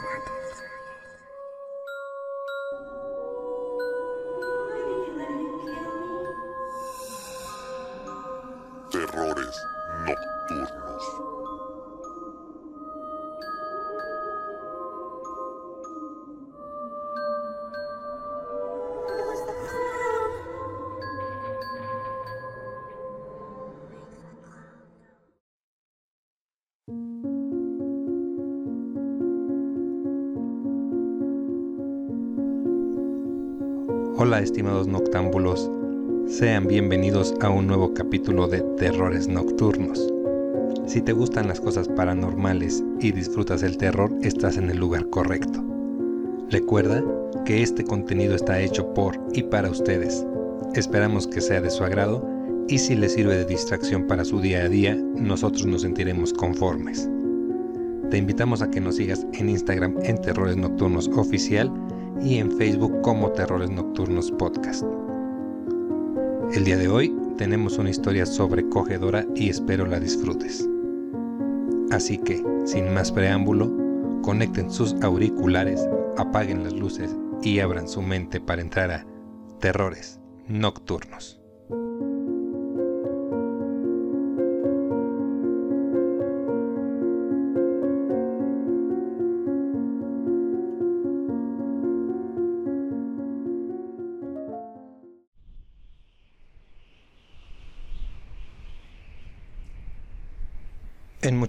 Terrores Hola estimados noctámbulos, sean bienvenidos a un nuevo capítulo de Terrores Nocturnos. Si te gustan las cosas paranormales y disfrutas el terror, estás en el lugar correcto. Recuerda que este contenido está hecho por y para ustedes. Esperamos que sea de su agrado y si les sirve de distracción para su día a día, nosotros nos sentiremos conformes. Te invitamos a que nos sigas en Instagram en Terrores Nocturnos Oficial y en Facebook como Terrores Nocturnos Podcast. El día de hoy tenemos una historia sobrecogedora y espero la disfrutes. Así que, sin más preámbulo, conecten sus auriculares, apaguen las luces y abran su mente para entrar a Terrores Nocturnos.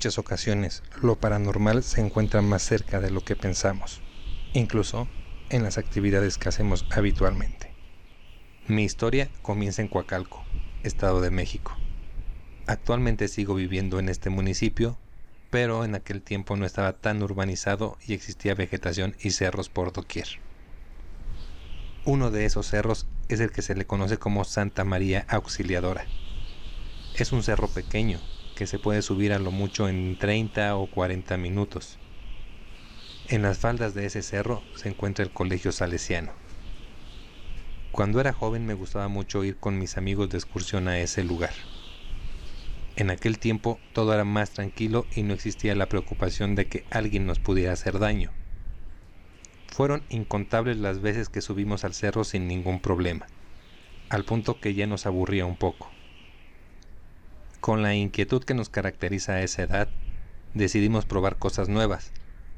Muchas ocasiones, lo paranormal se encuentra más cerca de lo que pensamos, incluso en las actividades que hacemos habitualmente. Mi historia comienza en Coacalco, Estado de México. Actualmente sigo viviendo en este municipio, pero en aquel tiempo no estaba tan urbanizado y existía vegetación y cerros por doquier. Uno de esos cerros es el que se le conoce como Santa María Auxiliadora. Es un cerro pequeño, que se puede subir a lo mucho en 30 o 40 minutos. En las faldas de ese cerro se encuentra el Colegio Salesiano. Cuando era joven me gustaba mucho ir con mis amigos de excursión a ese lugar. En aquel tiempo todo era más tranquilo y no existía la preocupación de que alguien nos pudiera hacer daño. Fueron incontables las veces que subimos al cerro sin ningún problema, al punto que ya nos aburría un poco. Con la inquietud que nos caracteriza a esa edad, decidimos probar cosas nuevas,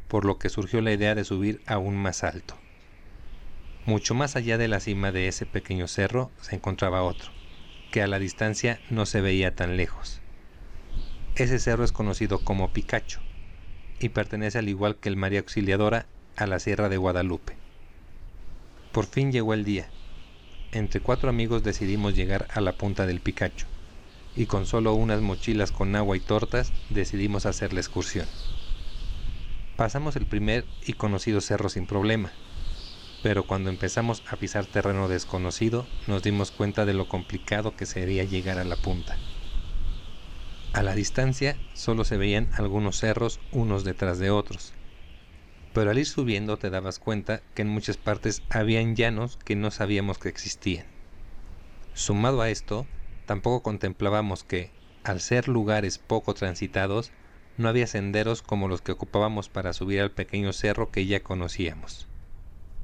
por lo que surgió la idea de subir aún más alto. Mucho más allá de la cima de ese pequeño cerro se encontraba otro, que a la distancia no se veía tan lejos. Ese cerro es conocido como Picacho y pertenece al igual que el María Auxiliadora a la Sierra de Guadalupe. Por fin llegó el día. Entre cuatro amigos decidimos llegar a la punta del Picacho y con solo unas mochilas con agua y tortas decidimos hacer la excursión. Pasamos el primer y conocido cerro sin problema, pero cuando empezamos a pisar terreno desconocido nos dimos cuenta de lo complicado que sería llegar a la punta. A la distancia solo se veían algunos cerros unos detrás de otros, pero al ir subiendo te dabas cuenta que en muchas partes habían llanos que no sabíamos que existían. Sumado a esto, Tampoco contemplábamos que, al ser lugares poco transitados, no había senderos como los que ocupábamos para subir al pequeño cerro que ya conocíamos.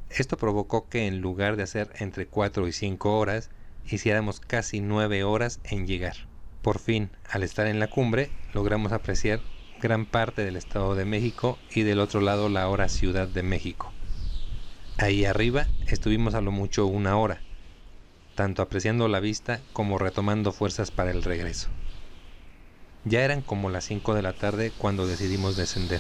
Esto provocó que en lugar de hacer entre 4 y 5 horas, hiciéramos casi 9 horas en llegar. Por fin, al estar en la cumbre, logramos apreciar gran parte del Estado de México y del otro lado la hora Ciudad de México. Ahí arriba estuvimos a lo mucho una hora, tanto apreciando la vista como retomando fuerzas para el regreso. Ya eran como las 5 de la tarde cuando decidimos descender.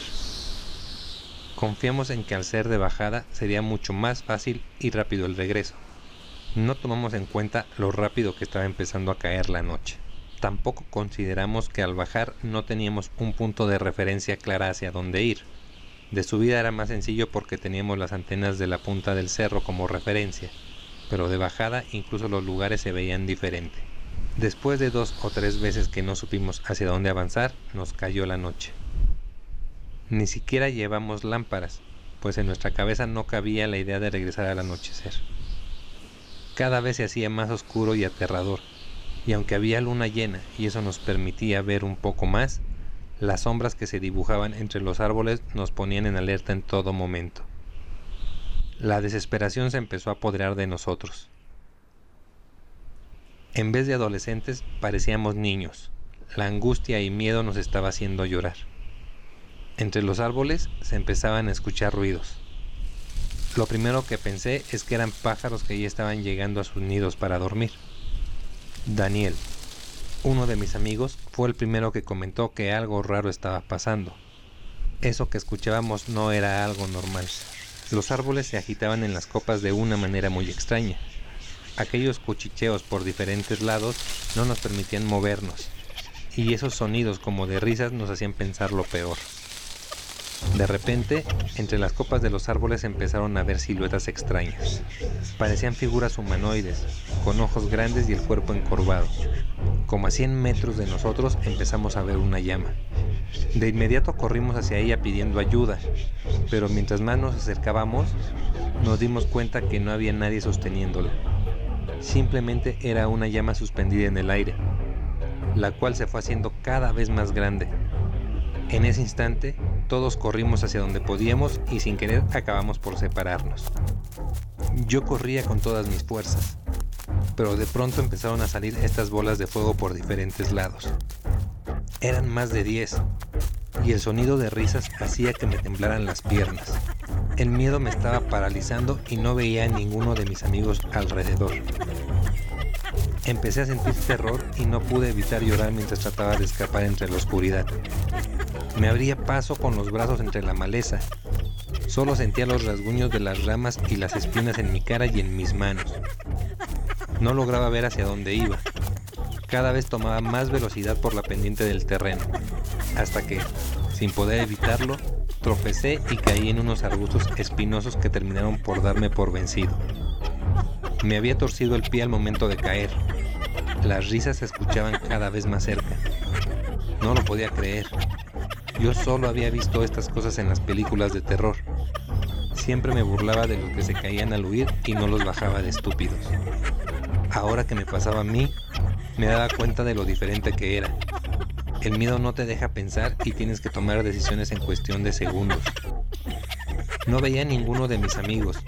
Confiamos en que al ser de bajada sería mucho más fácil y rápido el regreso. No tomamos en cuenta lo rápido que estaba empezando a caer la noche. Tampoco consideramos que al bajar no teníamos un punto de referencia clara hacia dónde ir. De subida era más sencillo porque teníamos las antenas de la punta del cerro como referencia pero de bajada incluso los lugares se veían diferente. Después de dos o tres veces que no supimos hacia dónde avanzar, nos cayó la noche. Ni siquiera llevamos lámparas, pues en nuestra cabeza no cabía la idea de regresar al anochecer. Cada vez se hacía más oscuro y aterrador, y aunque había luna llena y eso nos permitía ver un poco más, Las sombras que se dibujaban entre los árboles nos ponían en alerta en todo momento. La desesperación se empezó a apoderar de nosotros. En vez de adolescentes, parecíamos niños. La angustia y miedo nos estaba haciendo llorar. Entre los árboles se empezaban a escuchar ruidos. Lo primero que pensé es que eran pájaros que ya estaban llegando a sus nidos para dormir. Daniel, uno de mis amigos, fue el primero que comentó que algo raro estaba pasando. Eso que escuchábamos no era algo normal. Los árboles se agitaban en las copas de una manera muy extraña. Aquellos cuchicheos por diferentes lados no nos permitían movernos, y esos sonidos como de risas nos hacían pensar lo peor. De repente, entre las copas de los árboles empezaron a ver siluetas extrañas. Parecían figuras humanoides, con ojos grandes y el cuerpo encorvado. Como a 100 metros de nosotros empezamos a ver una llama. De inmediato corrimos hacia ella pidiendo ayuda, pero mientras más nos acercábamos, nos dimos cuenta que no había nadie sosteniéndola. Simplemente era una llama suspendida en el aire, la cual se fue haciendo cada vez más grande. En ese instante, todos corrimos hacia donde podíamos y sin querer acabamos por separarnos. Yo corría con todas mis fuerzas, pero de pronto empezaron a salir estas bolas de fuego por diferentes lados. Eran más de 10, y el sonido de risas hacía que me temblaran las piernas. El miedo me estaba paralizando y no veía a ninguno de mis amigos alrededor. Empecé a sentir terror y no pude evitar llorar mientras trataba de escapar entre la oscuridad. Me abría paso con los brazos entre la maleza. Solo sentía los rasguños de las ramas y las espinas en mi cara y en mis manos. No lograba ver hacia dónde iba. Cada vez tomaba más velocidad por la pendiente del terreno, hasta que, sin poder evitarlo, tropecé y caí en unos arbustos espinosos que terminaron por darme por vencido. Me había torcido el pie al momento de caer. Las risas se escuchaban cada vez más cerca. No lo podía creer. Yo solo había visto estas cosas en las películas de terror. Siempre me burlaba de los que se caían al huir y no los bajaba de estúpidos. Ahora que me pasaba a mí, me daba cuenta de lo diferente que era. El miedo no te deja pensar y tienes que tomar decisiones en cuestión de segundos. No veía a ninguno de mis amigos.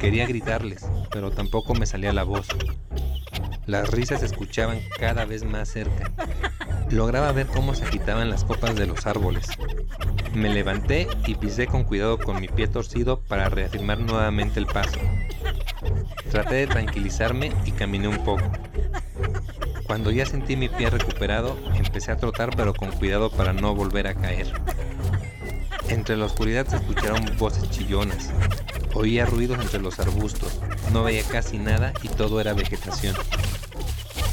Quería gritarles, pero tampoco me salía la voz. Las risas se escuchaban cada vez más cerca. Lograba ver cómo se agitaban las copas de los árboles. Me levanté y pisé con cuidado con mi pie torcido para reafirmar nuevamente el paso. Traté de tranquilizarme y caminé un poco. Cuando ya sentí mi pie recuperado, empecé a trotar pero con cuidado para no volver a caer. Entre la oscuridad se escucharon voces chillonas. Oía ruidos entre los arbustos. No veía casi nada y todo era vegetación.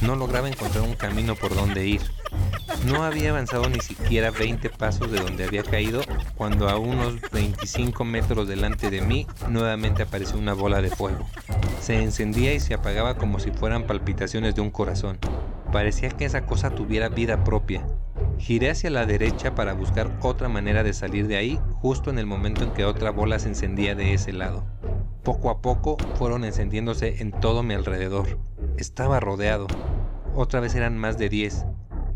No lograba encontrar un camino por donde ir. No había avanzado ni siquiera 20 pasos de donde había caído cuando a unos 25 metros delante de mí nuevamente apareció una bola de fuego. Se encendía y se apagaba como si fueran palpitaciones de un corazón. Parecía que esa cosa tuviera vida propia. Giré hacia la derecha para buscar otra manera de salir de ahí justo en el momento en que otra bola se encendía de ese lado. Poco a poco fueron encendiéndose en todo mi alrededor. Estaba rodeado. Otra vez eran más de 10.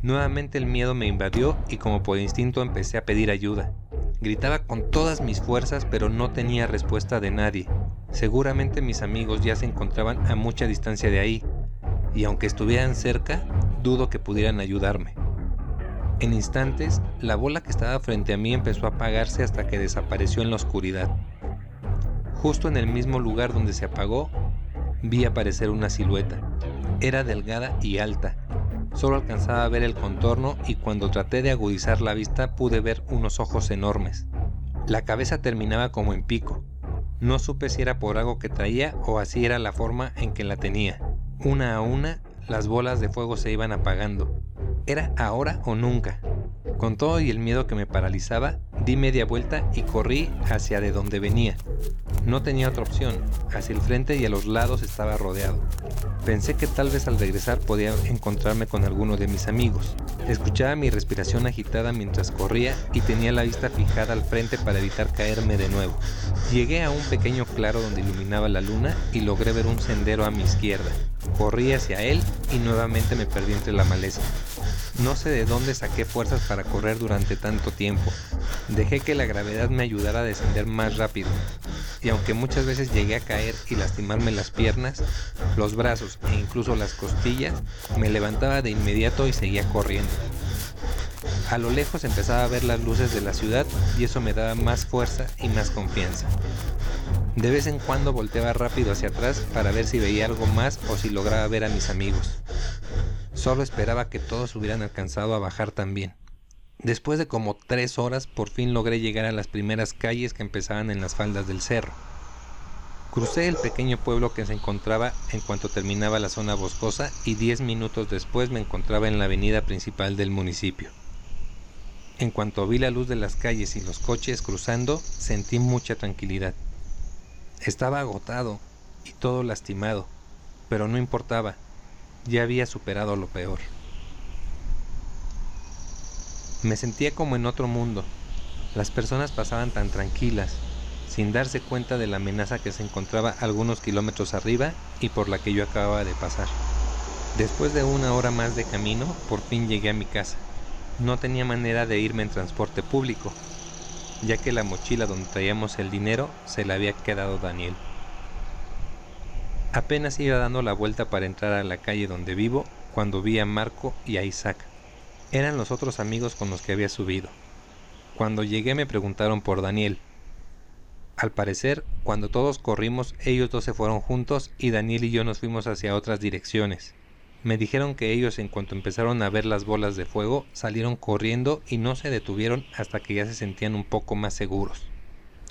Nuevamente el miedo me invadió y como por instinto empecé a pedir ayuda. Gritaba con todas mis fuerzas pero no tenía respuesta de nadie. Seguramente mis amigos ya se encontraban a mucha distancia de ahí, y aunque estuvieran cerca, dudo que pudieran ayudarme. En instantes, la bola que estaba frente a mí empezó a apagarse hasta que desapareció en la oscuridad. Justo en el mismo lugar donde se apagó, vi aparecer una silueta. Era delgada y alta. Solo alcanzaba a ver el contorno y cuando traté de agudizar la vista pude ver unos ojos enormes. La cabeza terminaba como en pico. No supe si era por algo que traía o así era la forma en que la tenía. Una a una, las bolas de fuego se iban apagando. Era ahora o nunca. Con todo y el miedo que me paralizaba, di media vuelta y corrí hacia de donde venía. No tenía otra opción, hacia el frente y a los lados estaba rodeado. Pensé que tal vez al regresar podía encontrarme con alguno de mis amigos. Escuchaba mi respiración agitada mientras corría y tenía la vista fijada al frente para evitar caerme de nuevo. Llegué a un pequeño claro donde iluminaba la luna y logré ver un sendero a mi izquierda. Corrí hacia él y nuevamente me perdí entre la maleza. No sé de dónde saqué fuerzas para correr durante tanto tiempo. Dejé que la gravedad me ayudara a descender más rápido. Y aunque muchas veces llegué a caer y lastimarme las piernas, los brazos e incluso las costillas, me levantaba de inmediato y seguía corriendo. A lo lejos empezaba a ver las luces de la ciudad y eso me daba más fuerza y más confianza. De vez en cuando volteaba rápido hacia atrás para ver si veía algo más o si lograba ver a mis amigos. Solo esperaba que todos hubieran alcanzado a bajar también. Después de como tres horas, por fin logré llegar a las primeras calles que empezaban en las faldas del cerro. Crucé el pequeño pueblo que se encontraba en cuanto terminaba la zona boscosa y diez minutos después me encontraba en la avenida principal del municipio. En cuanto vi la luz de las calles y los coches cruzando, sentí mucha tranquilidad. Estaba agotado y todo lastimado, pero no importaba, ya había superado lo peor. Me sentía como en otro mundo. Las personas pasaban tan tranquilas, sin darse cuenta de la amenaza que se encontraba algunos kilómetros arriba y por la que yo acababa de pasar. Después de una hora más de camino, por fin llegué a mi casa. No tenía manera de irme en transporte público, ya que la mochila donde traíamos el dinero se la había quedado Daniel. Apenas iba dando la vuelta para entrar a la calle donde vivo cuando vi a Marco y a Isaac. Eran los otros amigos con los que había subido. Cuando llegué me preguntaron por Daniel. Al parecer, cuando todos corrimos, ellos dos se fueron juntos y Daniel y yo nos fuimos hacia otras direcciones. Me dijeron que ellos en cuanto empezaron a ver las bolas de fuego salieron corriendo y no se detuvieron hasta que ya se sentían un poco más seguros.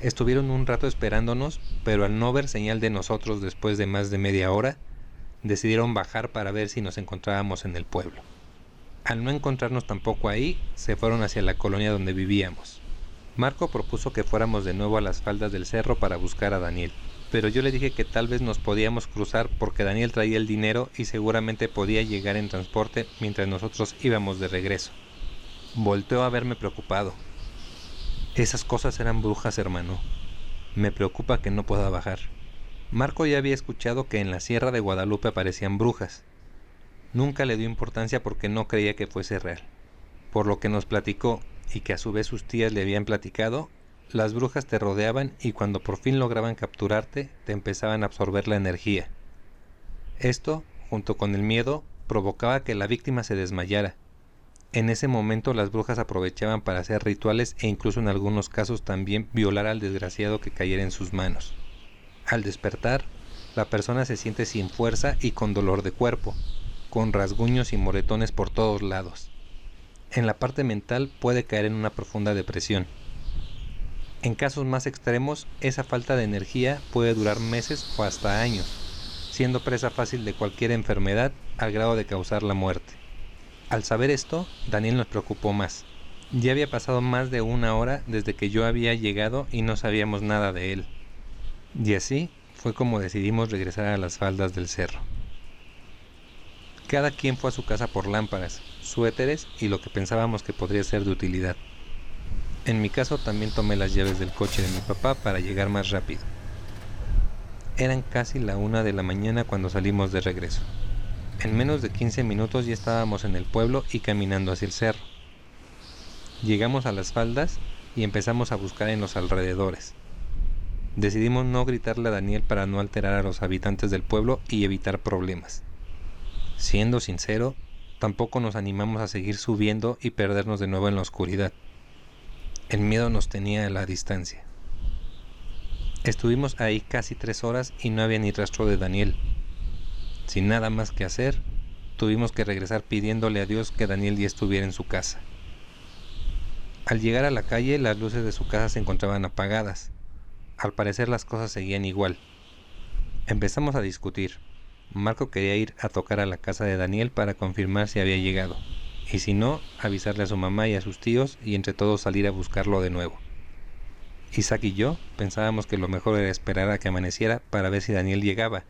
Estuvieron un rato esperándonos, pero al no ver señal de nosotros después de más de media hora, decidieron bajar para ver si nos encontrábamos en el pueblo. Al no encontrarnos tampoco ahí, se fueron hacia la colonia donde vivíamos. Marco propuso que fuéramos de nuevo a las faldas del cerro para buscar a Daniel, pero yo le dije que tal vez nos podíamos cruzar porque Daniel traía el dinero y seguramente podía llegar en transporte mientras nosotros íbamos de regreso. Volteó a verme preocupado, esas cosas eran brujas, hermano. Me preocupa que no pueda bajar. Marco ya había escuchado que en la Sierra de Guadalupe aparecían brujas. Nunca le dio importancia porque no creía que fuese real. Por lo que nos platicó, y que a su vez sus tías le habían platicado, las brujas te rodeaban y cuando por fin lograban capturarte, te empezaban a absorber la energía. Esto, junto con el miedo, provocaba que la víctima se desmayara, en ese momento las brujas aprovechaban para hacer rituales e incluso en algunos casos también violar al desgraciado que cayera en sus manos. Al despertar, la persona se siente sin fuerza y con dolor de cuerpo, con rasguños y moretones por todos lados. En la parte mental puede caer en una profunda depresión. En casos más extremos, esa falta de energía puede durar meses o hasta años, siendo presa fácil de cualquier enfermedad al grado de causar la muerte. Al saber esto, Daniel nos preocupó más. Ya había pasado más de una hora desde que yo había llegado y no sabíamos nada de él. Y así fue como decidimos regresar a las faldas del cerro. Cada quien fue a su casa por lámparas, suéteres y lo que pensábamos que podría ser de utilidad. En mi caso también tomé las llaves del coche de mi papá para llegar más rápido. Eran casi la una de la mañana cuando salimos de regreso. En menos de 15 minutos ya estábamos en el pueblo y caminando hacia el cerro. Llegamos a las faldas y empezamos a buscar en los alrededores. Decidimos no gritarle a Daniel para no alterar a los habitantes del pueblo y evitar problemas. Siendo sincero, tampoco nos animamos a seguir subiendo y perdernos de nuevo en la oscuridad. El miedo nos tenía a la distancia. Estuvimos ahí casi tres horas y no había ni rastro de Daniel, sin nada más que hacer, tuvimos que regresar pidiéndole a Dios que Daniel ya estuviera en su casa. Al llegar a la calle, las luces de su casa se encontraban apagadas. Al parecer las cosas seguían igual. Empezamos a discutir. Marco quería ir a tocar a la casa de Daniel para confirmar si había llegado, y si no, avisarle a su mamá y a sus tíos y entre todos salir a buscarlo de nuevo. Isaac y yo pensábamos que lo mejor era esperar a que amaneciera para ver si Daniel llegaba,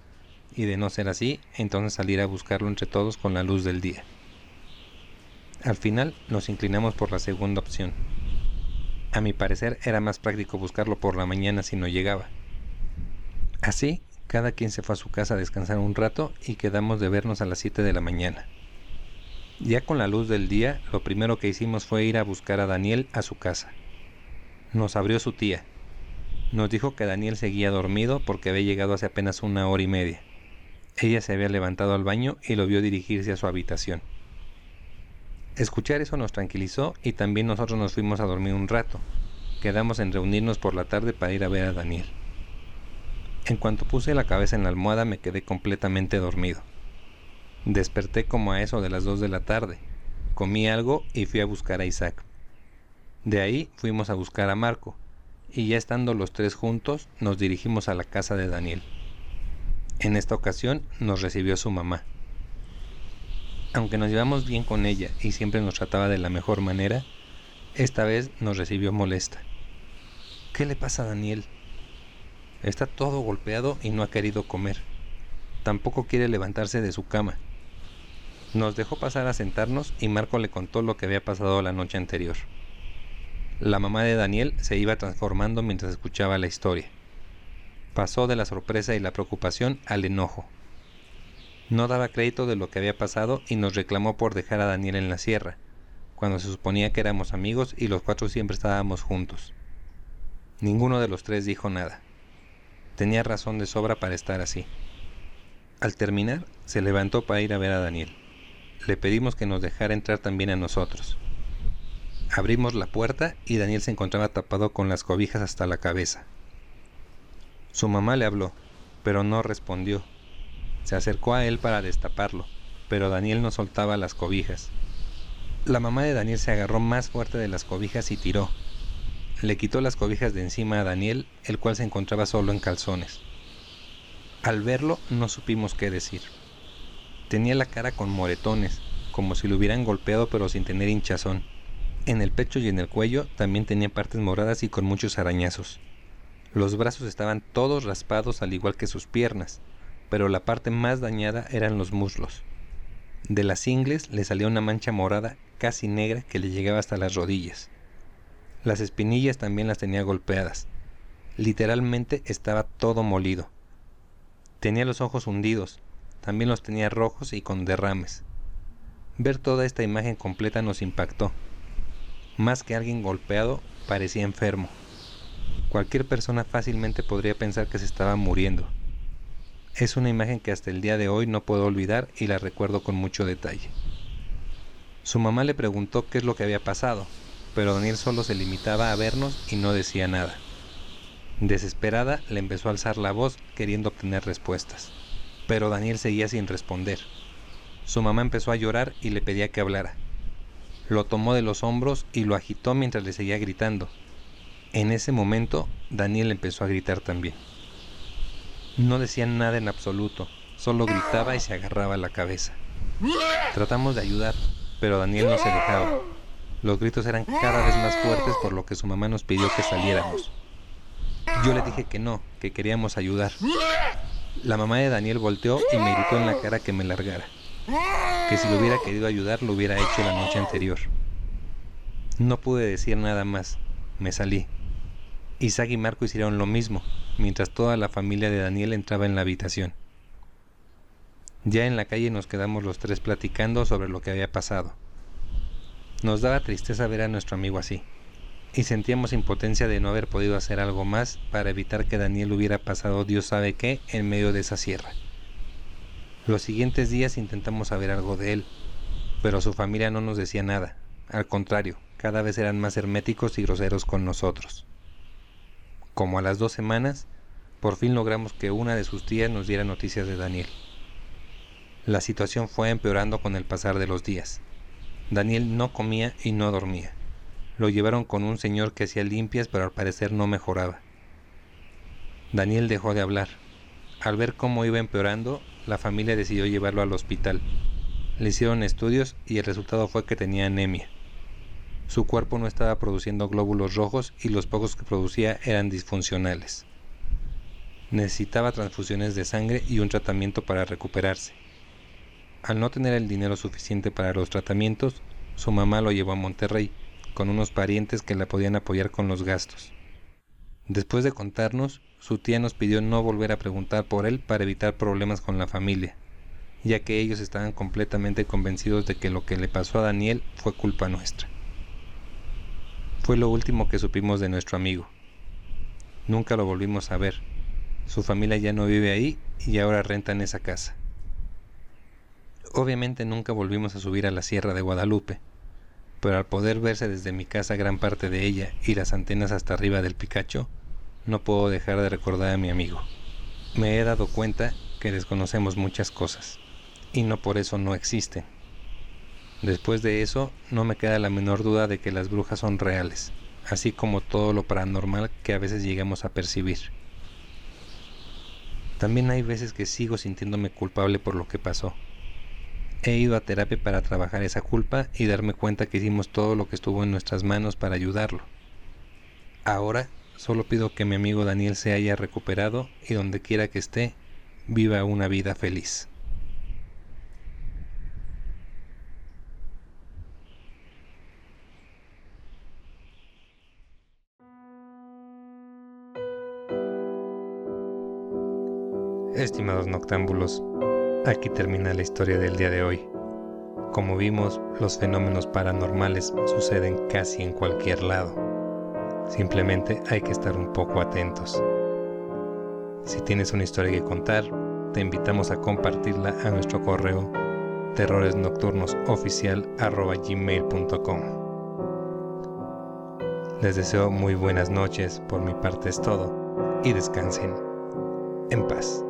y de no ser así, entonces salir a buscarlo entre todos con la luz del día. Al final nos inclinamos por la segunda opción. A mi parecer era más práctico buscarlo por la mañana si no llegaba. Así, cada quien se fue a su casa a descansar un rato y quedamos de vernos a las 7 de la mañana. Ya con la luz del día, lo primero que hicimos fue ir a buscar a Daniel a su casa. Nos abrió su tía. Nos dijo que Daniel seguía dormido porque había llegado hace apenas una hora y media. Ella se había levantado al baño y lo vio dirigirse a su habitación. Escuchar eso nos tranquilizó y también nosotros nos fuimos a dormir un rato. Quedamos en reunirnos por la tarde para ir a ver a Daniel. En cuanto puse la cabeza en la almohada me quedé completamente dormido. Desperté como a eso de las 2 de la tarde. Comí algo y fui a buscar a Isaac. De ahí fuimos a buscar a Marco, y ya estando los tres juntos nos dirigimos a la casa de Daniel. En esta ocasión nos recibió su mamá. Aunque nos llevamos bien con ella y siempre nos trataba de la mejor manera, esta vez nos recibió molesta. ¿Qué le pasa a Daniel? Está todo golpeado y no ha querido comer. Tampoco quiere levantarse de su cama. Nos dejó pasar a sentarnos y Marco le contó lo que había pasado la noche anterior. La mamá de Daniel se iba transformando mientras escuchaba la historia. Pasó de la sorpresa y la preocupación al enojo. No daba crédito de lo que había pasado y nos reclamó por dejar a Daniel en la sierra, cuando se suponía que éramos amigos y los cuatro siempre estábamos juntos. Ninguno de los tres dijo nada. Tenía razón de sobra para estar así. Al terminar, se levantó para ir a ver a Daniel le pedimos que nos dejara entrar también a nosotros. Abrimos la puerta y Daniel se encontraba tapado con las cobijas hasta la cabeza. Su mamá le habló, pero no respondió. Se acercó a él para destaparlo, pero Daniel no soltaba las cobijas. La mamá de Daniel se agarró más fuerte de las cobijas y tiró. Le quitó las cobijas de encima a Daniel, el cual se encontraba solo en calzones. Al verlo no supimos qué decir. Tenía la cara con moretones, como si lo hubieran golpeado pero sin tener hinchazón. En el pecho y en el cuello también tenía partes moradas y con muchos arañazos. Los brazos estaban todos raspados al igual que sus piernas, pero la parte más dañada eran los muslos. De las ingles le salía una mancha morada casi negra que le llegaba hasta las rodillas. Las espinillas también las tenía golpeadas. Literalmente estaba todo molido. Tenía los ojos hundidos, también los tenía rojos y con derrames. Ver toda esta imagen completa nos impactó. Más que alguien golpeado, parecía enfermo. Cualquier persona fácilmente podría pensar que se estaba muriendo. Es una imagen que hasta el día de hoy no puedo olvidar y la recuerdo con mucho detalle. Su mamá le preguntó qué es lo que había pasado, pero Daniel solo se limitaba a vernos y no decía nada. Desesperada, le empezó a alzar la voz queriendo obtener respuestas pero Daniel seguía sin responder. Su mamá empezó a llorar y le pedía que hablara. Lo tomó de los hombros y lo agitó mientras le seguía gritando. En ese momento, Daniel empezó a gritar también. No decía nada en absoluto, solo gritaba y se agarraba la cabeza. Tratamos de ayudar, pero Daniel no se dejaba. Los gritos eran cada vez más fuertes por lo que su mamá nos pidió que saliéramos. Yo le dije que no, que queríamos ayudar. La mamá de Daniel volteó y me gritó en la cara que me largara, que si lo hubiera querido ayudar lo hubiera hecho la noche anterior. No pude decir nada más, me salí. Isaac y Marco hicieron lo mismo, mientras toda la familia de Daniel entraba en la habitación. Ya en la calle nos quedamos los tres platicando sobre lo que había pasado. Nos daba tristeza ver a nuestro amigo así y sentíamos impotencia de no haber podido hacer algo más para evitar que Daniel hubiera pasado Dios sabe qué en medio de esa sierra. Los siguientes días intentamos saber algo de él, pero su familia no nos decía nada, al contrario, cada vez eran más herméticos y groseros con nosotros. Como a las dos semanas, por fin logramos que una de sus tías nos diera noticias de Daniel. La situación fue empeorando con el pasar de los días. Daniel no comía y no dormía. Lo llevaron con un señor que hacía limpias, pero al parecer no mejoraba. Daniel dejó de hablar. Al ver cómo iba empeorando, la familia decidió llevarlo al hospital. Le hicieron estudios y el resultado fue que tenía anemia. Su cuerpo no estaba produciendo glóbulos rojos y los pocos que producía eran disfuncionales. Necesitaba transfusiones de sangre y un tratamiento para recuperarse. Al no tener el dinero suficiente para los tratamientos, su mamá lo llevó a Monterrey, con unos parientes que la podían apoyar con los gastos. Después de contarnos, su tía nos pidió no volver a preguntar por él para evitar problemas con la familia, ya que ellos estaban completamente convencidos de que lo que le pasó a Daniel fue culpa nuestra. Fue lo último que supimos de nuestro amigo. Nunca lo volvimos a ver. Su familia ya no vive ahí y ahora rentan esa casa. Obviamente nunca volvimos a subir a la Sierra de Guadalupe, pero al poder verse desde mi casa gran parte de ella y las antenas hasta arriba del Picacho, no puedo dejar de recordar a mi amigo. Me he dado cuenta que desconocemos muchas cosas, y no por eso no existen. Después de eso, no me queda la menor duda de que las brujas son reales, así como todo lo paranormal que a veces llegamos a percibir. También hay veces que sigo sintiéndome culpable por lo que pasó. He ido a terapia para trabajar esa culpa y darme cuenta que hicimos todo lo que estuvo en nuestras manos para ayudarlo. Ahora solo pido que mi amigo Daniel se haya recuperado y donde quiera que esté, viva una vida feliz. Noctámbulos, aquí termina la historia del día de hoy. Como vimos, los fenómenos paranormales suceden casi en cualquier lado. Simplemente hay que estar un poco atentos. Si tienes una historia que contar, te invitamos a compartirla a nuestro correo terroresnocturnosoficial.gmail.com Les deseo muy buenas noches, por mi parte es todo, y descansen en paz.